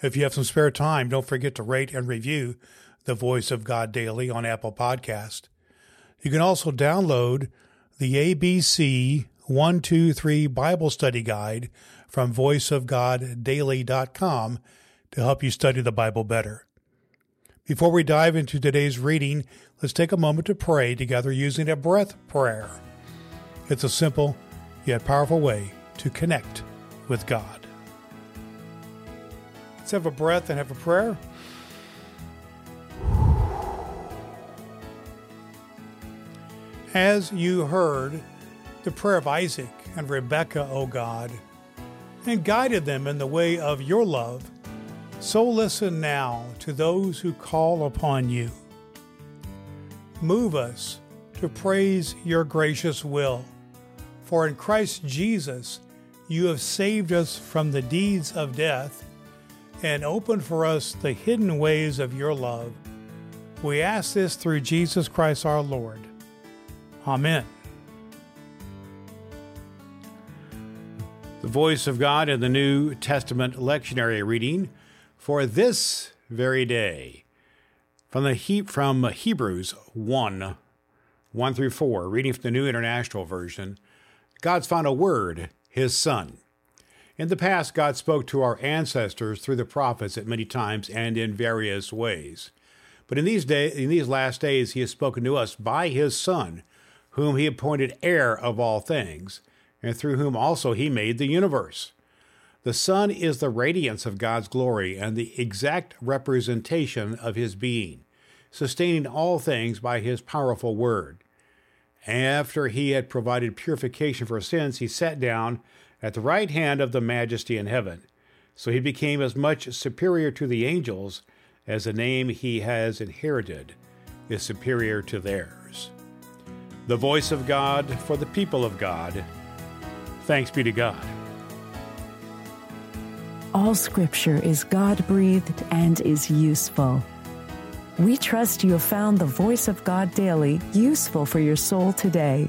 If you have some spare time, don't forget to rate and review the Voice of God Daily on Apple Podcast. You can also download the ABC 123 Bible Study Guide from voiceofgoddaily.com to help you study the Bible better. Before we dive into today's reading, let's take a moment to pray together using a breath prayer. It's a simple yet powerful way to connect with God. Let's have a breath and have a prayer. As you heard the prayer of Isaac and Rebekah, O God, and guided them in the way of your love, so listen now to those who call upon you. Move us to praise your gracious will, for in Christ Jesus you have saved us from the deeds of death and open for us the hidden ways of your love. We ask this through Jesus Christ our Lord. Amen. The voice of God in the New Testament lectionary reading for this very day from the he- from Hebrews 1 1 through 4 reading from the New International Version God's final word his son in the past God spoke to our ancestors through the prophets at many times and in various ways but in these days in these last days he has spoken to us by his son whom he appointed heir of all things, and through whom also he made the universe. The Son is the radiance of God's glory and the exact representation of his being, sustaining all things by his powerful word. After he had provided purification for sins, he sat down at the right hand of the majesty in heaven. So he became as much superior to the angels as the name he has inherited is superior to theirs the voice of God for the people of God. Thanks be to God. All scripture is God breathed and is useful. We trust you have found the voice of God daily useful for your soul today.